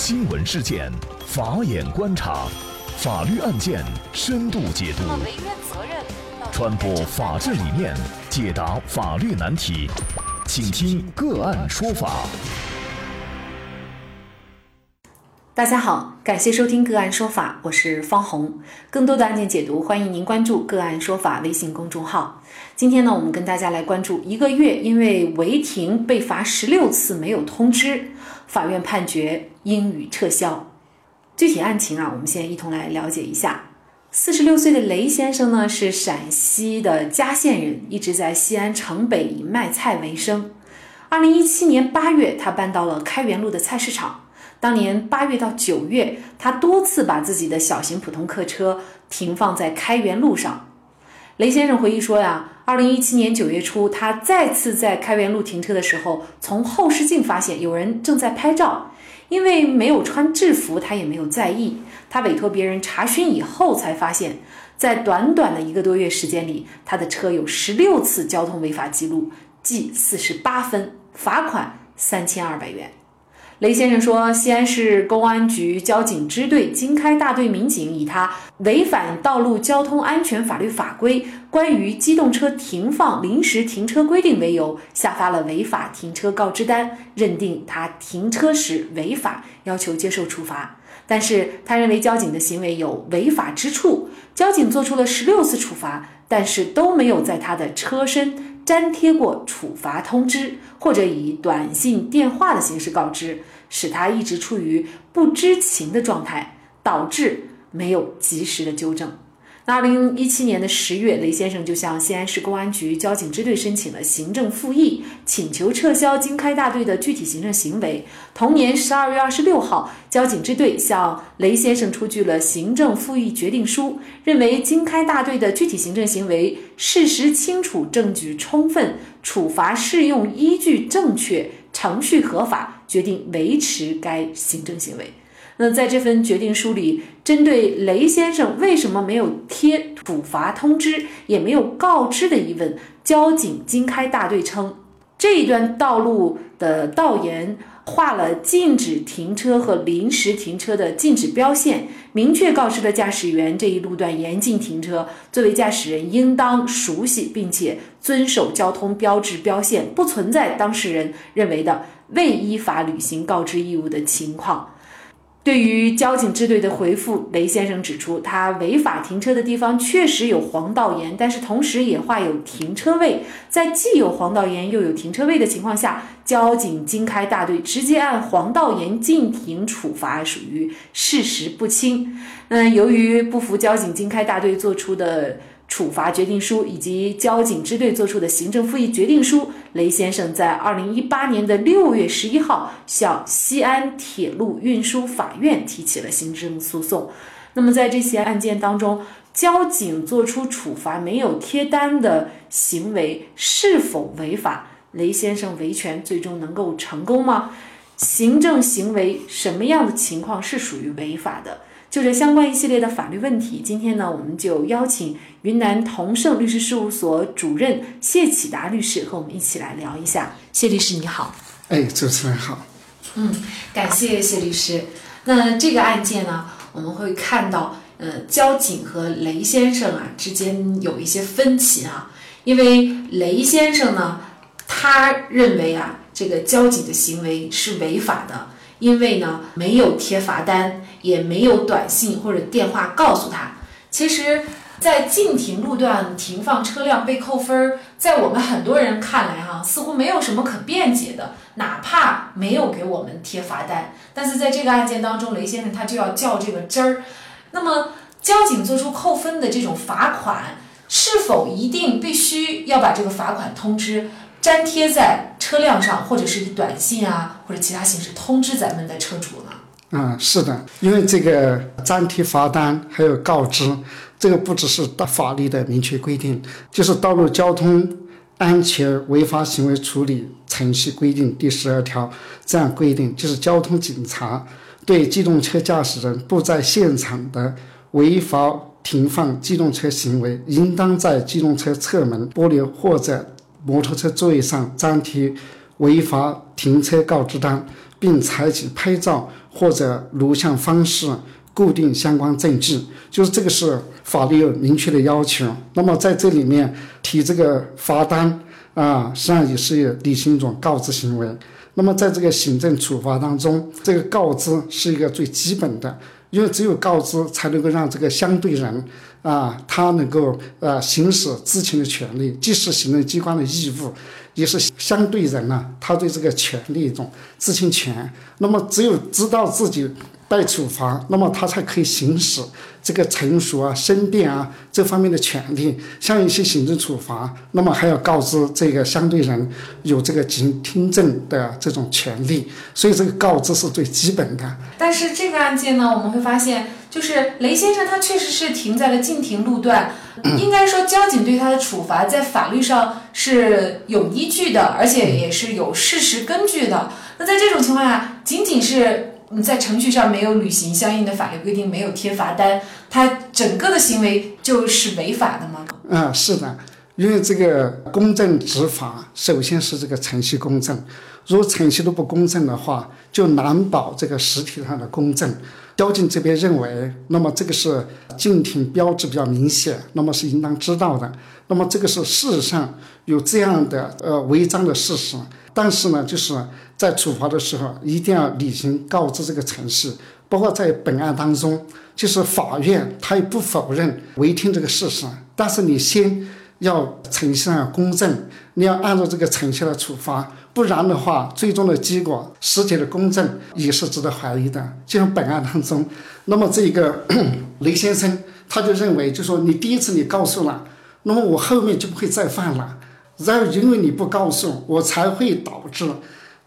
新闻事件，法眼观察，法律案件深度解读，传播法治理念，解答法律难题，请听个案说法。大家好，感谢收听个案说法，我是方红。更多的案件解读，欢迎您关注个案说法微信公众号。今天呢，我们跟大家来关注一个月因为违停被罚十六次没有通知，法院判决应予撤销。具体案情啊，我们先一同来了解一下。四十六岁的雷先生呢，是陕西的嘉县人，一直在西安城北以卖菜为生。二零一七年八月，他搬到了开元路的菜市场。当年八月到九月，他多次把自己的小型普通客车停放在开元路上。雷先生回忆说呀，二零一七年九月初，他再次在开元路停车的时候，从后视镜发现有人正在拍照。因为没有穿制服，他也没有在意。他委托别人查询以后，才发现，在短短的一个多月时间里，他的车有十六次交通违法记录，记四十八分，罚款三千二百元。雷先生说，西安市公安局交警支队经开大队民警以他违反道路交通安全法律法规关于机动车停放临时停车规定为由，下发了违法停车告知单，认定他停车时违法，要求接受处罚。但是他认为交警的行为有违法之处，交警做出了十六次处罚，但是都没有在他的车身。粘贴过处罚通知，或者以短信、电话的形式告知，使他一直处于不知情的状态，导致没有及时的纠正。那二零一七年的十月，雷先生就向西安市公安局交警支队申请了行政复议，请求撤销经开大队的具体行政行为。同年十二月二十六号，交警支队向雷先生出具了行政复议决定书，认为经开大队的具体行政行为事实清楚、证据充分、处罚适用依据正确、程序合法，决定维持该行政行为。那在这份决定书里，针对雷先生为什么没有贴处罚通知，也没有告知的疑问，交警经开大队称，这一段道路的道沿画了禁止停车和临时停车的禁止标线，明确告知了驾驶员这一路段严禁停车。作为驾驶人，应当熟悉并且遵守交通标志标线，不存在当事人认为的未依法履行告知义务的情况。对于交警支队的回复，雷先生指出，他违法停车的地方确实有黄道沿，但是同时也画有停车位。在既有黄道沿又有停车位的情况下，交警经开大队直接按黄道沿禁停处罚，属于事实不清。那由于不服交警经开大队作出的。处罚决定书以及交警支队作出的行政复议决定书，雷先生在二零一八年的六月十一号向西安铁路运输法院提起了行政诉讼。那么在这些案件当中，交警作出处罚没有贴单的行为是否违法？雷先生维权最终能够成功吗？行政行为什么样的情况是属于违法的？就这相关一系列的法律问题，今天呢，我们就邀请云南同盛律师事务所主任谢启达律师和我们一起来聊一下。谢律师你好，哎，主持人好。嗯，感谢谢律师。那这个案件呢，我们会看到，呃，交警和雷先生啊之间有一些分歧啊，因为雷先生呢，他认为啊，这个交警的行为是违法的。因为呢，没有贴罚单，也没有短信或者电话告诉他。其实，在禁停路段停放车辆被扣分，在我们很多人看来，哈，似乎没有什么可辩解的。哪怕没有给我们贴罚单，但是在这个案件当中，雷先生他就要较这个真儿。那么，交警做出扣分的这种罚款，是否一定必须要把这个罚款通知？粘贴在车辆上，或者是以短信啊，或者其他形式通知咱们的车主呢？嗯，是的，因为这个粘贴罚单还有告知，这个不只是大法律的明确规定，就是《道路交通安全违法行为处理程序规定》第十二条这样规定，就是交通警察对机动车驾驶人不在现场的违法停放机动车行为，应当在机动车侧门玻璃或者摩托车座椅上粘贴违法停车告知单，并采取拍照或者录像方式固定相关证据，就是这个是法律有明确的要求。那么在这里面提这个罚单啊，实际上也是履行一种告知行为。那么在这个行政处罚当中，这个告知是一个最基本的，因为只有告知才能够让这个相对人啊，他能够呃行使知情的权利，既是行政机关的义务，也是相对人呢他对这个权利一种知情权。那么只有知道自己。被处罚，那么他才可以行使这个陈述啊、申辩啊这方面的权利。像一些行政处罚，那么还要告知这个相对人有这个听听证的这种权利。所以这个告知是最基本的。但是这个案件呢，我们会发现，就是雷先生他确实是停在了禁停路段，应该说交警对他的处罚在法律上是有依据的，而且也是有事实根据的。那在这种情况下，仅仅是。你在程序上没有履行相应的法律规定，没有贴罚单，他整个的行为就是违法的吗？嗯，是的，因为这个公正执法，首先是这个程序公正。如果程序都不公正的话，就难保这个实体上的公正。交警这边认为，那么这个是禁停标志比较明显，那么是应当知道的。那么这个是事实上有这样的呃违章的事实，但是呢，就是在处罚的时候一定要履行告知这个程序。包括在本案当中，就是法院他也不否认违停这个事实，但是你先要程序上公正，你要按照这个程序来处罚。不然的话，最终的结果实体的公正也是值得怀疑的。就像本案当中，那么这个 雷先生他就认为，就说你第一次你告诉了，那么我后面就不会再犯了。然后因为你不告诉我，才会导致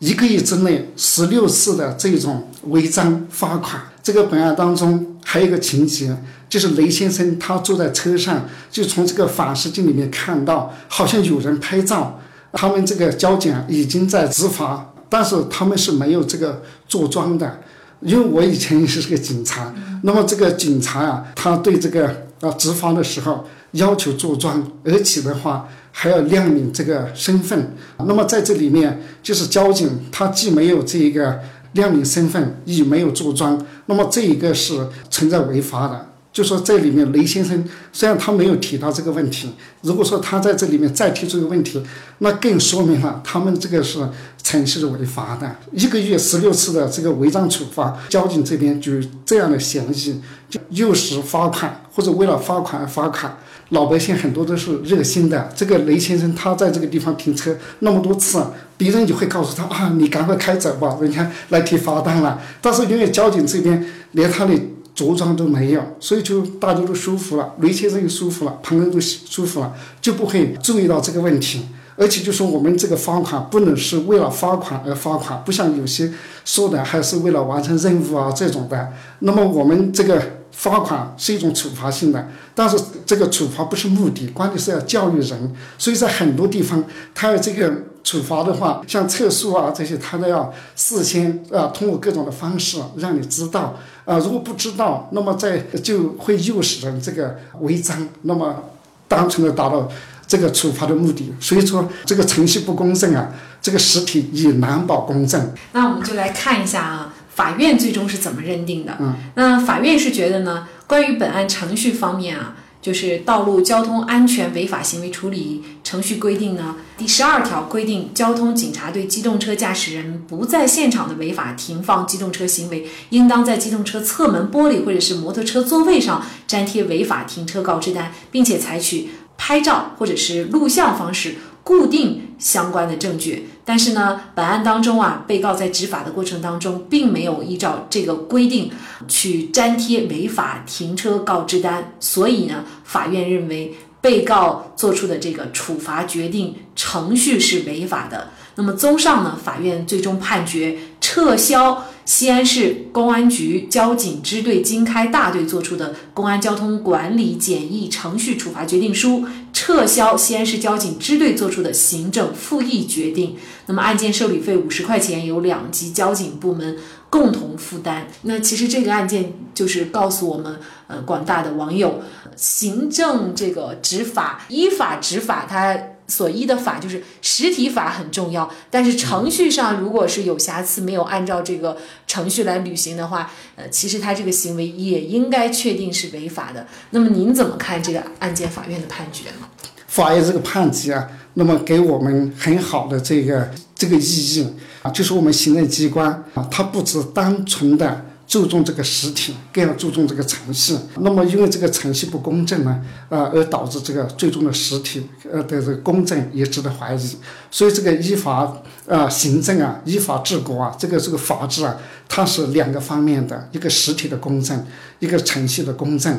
一个月之内十六次的这种违章罚款。这个本案当中还有一个情节，就是雷先生他坐在车上，就从这个反视镜里面看到，好像有人拍照。他们这个交警已经在执法，但是他们是没有这个坐庄的，因为我以前也是个警察，那么这个警察啊，他对这个啊执法的时候要求坐庄，而且的话还要亮明这个身份。那么在这里面，就是交警他既没有这一个亮明身份，也没有坐庄，那么这一个是存在违法的。就说这里面雷先生虽然他没有提到这个问题，如果说他在这里面再提出一个问题，那更说明了他们这个是程序是违法的。一个月十六次的这个违章处罚，交警这边就这样的嫌疑，就诱使罚款或者为了罚款而罚款。老百姓很多都是热心的。这个雷先生他在这个地方停车那么多次，别人就会告诉他啊，你赶快开走吧，人家来提罚单了。但是因为交警这边连他的。着装都没有，所以就大家都舒服了，雷先生也舒服了，旁人都舒服了，就不会注意到这个问题。而且就说我们这个罚款不能是为了罚款而罚款，不像有些说的还是为了完成任务啊这种的。那么我们这个罚款是一种处罚性的，但是这个处罚不是目的，关键是要教育人。所以在很多地方，他这个。处罚的话，像测速啊这些，他都要事先啊通过各种的方式让你知道啊，如果不知道，那么在就会诱使人这个违章，那么单纯的达到这个处罚的目的。所以说这个程序不公正啊，这个实体也难保公正。那我们就来看一下啊，法院最终是怎么认定的？嗯，那法院是觉得呢，关于本案程序方面啊。就是《道路交通安全违法行为处理程序规定》呢，第十二条规定，交通警察对机动车驾驶人不在现场的违法停放机动车行为，应当在机动车侧门玻璃或者是摩托车座位上粘贴违法停车告知单，并且采取拍照或者是录像方式。固定相关的证据，但是呢，本案当中啊，被告在执法的过程当中，并没有依照这个规定去粘贴违法停车告知单，所以呢，法院认为被告作出的这个处罚决定程序是违法的。那么，综上呢，法院最终判决撤销。西安市公安局交警支队经开大队作出的公安交通管理简易程序处罚决定书，撤销西安市交警支队作出的行政复议决定。那么案件受理费五十块钱由两级交警部门共同负担。那其实这个案件就是告诉我们，呃，广大的网友，行政这个执法依法执法，它。所依的法就是实体法很重要，但是程序上如果是有瑕疵，没有按照这个程序来履行的话，呃，其实他这个行为也应该确定是违法的。那么您怎么看这个案件法院的判决呢？法院这个判决啊，那么给我们很好的这个这个意义啊，就是我们行政机关啊，它不止单纯的。注重这个实体，更要注重这个程序。那么，因为这个程序不公正呢，呃，而导致这个最终的实体呃的这个公正也值得怀疑。所以，这个依法呃行政啊，依法治国啊，这个这个法治啊，它是两个方面的，一个实体的公正，一个程序的公正。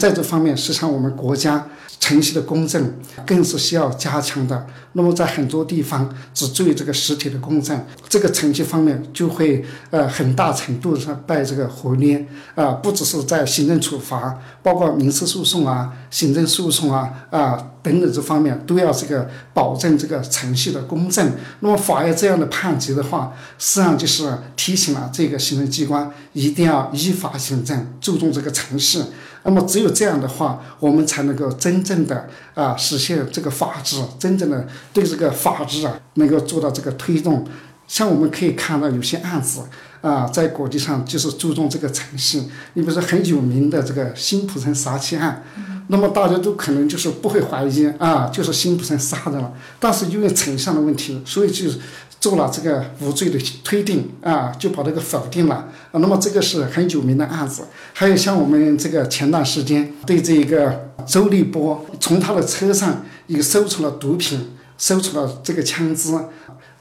在这方面，实际上我们国家。程序的公正更是需要加强的。那么在很多地方只注意这个实体的公正，这个程序方面就会呃很大程度上被这个忽略啊，不只是在行政处罚，包括民事诉讼啊、行政诉讼啊啊。等等这方面都要这个保证这个程序的公正。那么法院这样的判决的话，实际上就是提醒了这个行政机关一定要依法行政，注重这个程序。那么只有这样的话，我们才能够真正的啊实现这个法治，真正的对这个法治啊能够做到这个推动。像我们可以看到有些案子啊，在国际上就是注重这个诚信。你比如说很有名的这个辛普森杀妻案。那么大家都可能就是不会怀疑啊，就是辛普森杀的了。但是因为程序上的问题，所以就做了这个无罪的推定啊，就把这个否定了。那么这个是很有名的案子。还有像我们这个前段时间对这个周立波，从他的车上也搜出了毒品，搜出了这个枪支。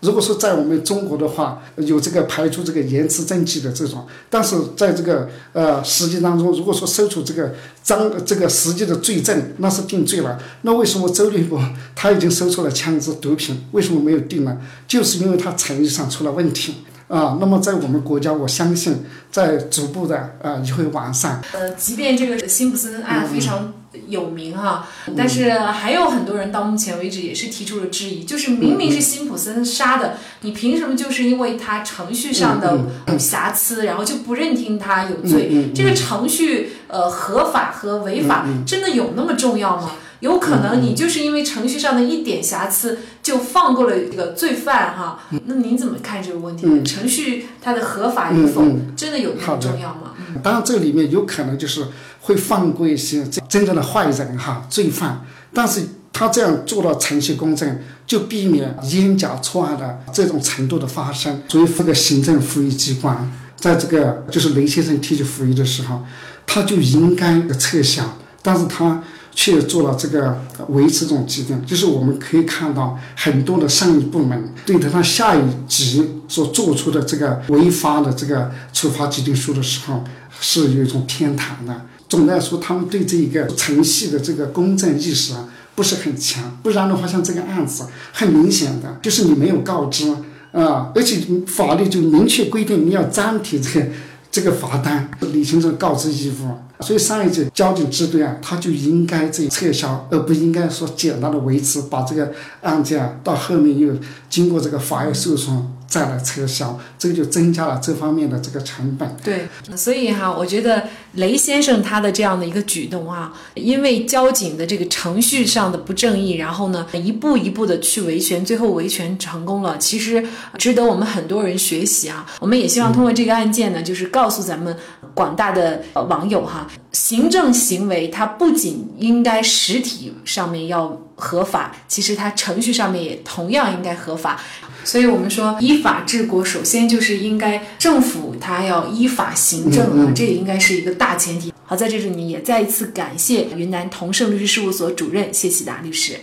如果说在我们中国的话，有这个排除这个延迟证据的这种，但是在这个呃实际当中，如果说搜出这个赃这个实际的罪证，那是定罪了。那为什么周立波他已经搜出了枪支毒品，为什么没有定呢？就是因为他程序上出了问题。啊，那么在我们国家，我相信在逐步的啊也会完善。呃，即便这个辛普森案非常有名哈，但是还有很多人到目前为止也是提出了质疑，就是明明是辛普森杀的，你凭什么就是因为他程序上的瑕疵，然后就不认定他有罪？这个程序呃合法和违法真的有那么重要吗？有可能你就是因为程序上的一点瑕疵就放过了这个罪犯哈？那您怎么看这个问题？程序它的合法与否真的有那么重要吗？当然，这里面有可能就是会放过一些真真正的坏人哈，罪犯。但是他这样做到程序公正，就避免冤假错案的这种程度的发生。所以，这个行政复议机关在这个就是雷先生提起复议的时候，他就应该撤销，但是他。去做了这个维持这种基准，就是我们可以看到很多的上级部门对他下一级所做出的这个违法的这个处罚决定书的时候，是有一种偏袒的。总的来说，他们对这一个程序的这个公正意识啊不是很强。不然的话，像这个案子，很明显的就是你没有告知啊，而且法律就明确规定你要粘贴这个这个罚单，履行这个告知义务。所以上一级交警支队啊，他就应该这撤销，而不应该说简单的维持，把这个案件到后面又经过这个法院诉讼。再来撤销，这个就增加了这方面的这个成本。对，所以哈，我觉得雷先生他的这样的一个举动啊，因为交警的这个程序上的不正义，然后呢，一步一步的去维权，最后维权成功了，其实值得我们很多人学习啊。我们也希望通过这个案件呢，就是告诉咱们广大的网友哈，行政行为它不仅应该实体上面要合法，其实它程序上面也同样应该合法。所以我们说依法治国，首先就是应该政府它要依法行政啊，这也应该是一个大前提。好，在这里呢也再一次感谢云南同盛律师事务所主任谢启达律师。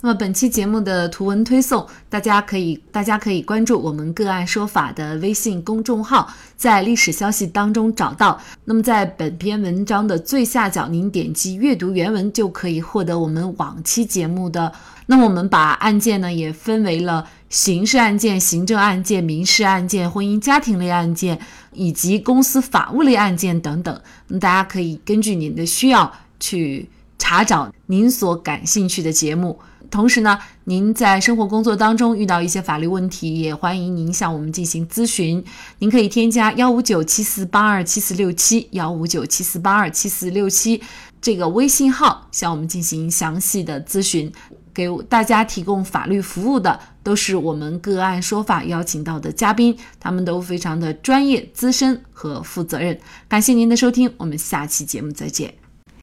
那么本期节目的图文推送，大家可以大家可以关注我们个案说法的微信公众号，在历史消息当中找到。那么在本篇文章的最下角，您点击阅读原文就可以获得我们往期节目的。那么我们把案件呢也分为了刑事案件、行政案件、民事案件、婚姻家庭类案件以及公司法务类案件等等。大家可以根据您的需要去查找您所感兴趣的节目。同时呢，您在生活工作当中遇到一些法律问题，也欢迎您向我们进行咨询。您可以添加幺五九七四八二七四六七幺五九七四八二七四六七这个微信号，向我们进行详细的咨询。给大家提供法律服务的都是我们个案说法邀请到的嘉宾，他们都非常的专业、资深和负责任。感谢您的收听，我们下期节目再见。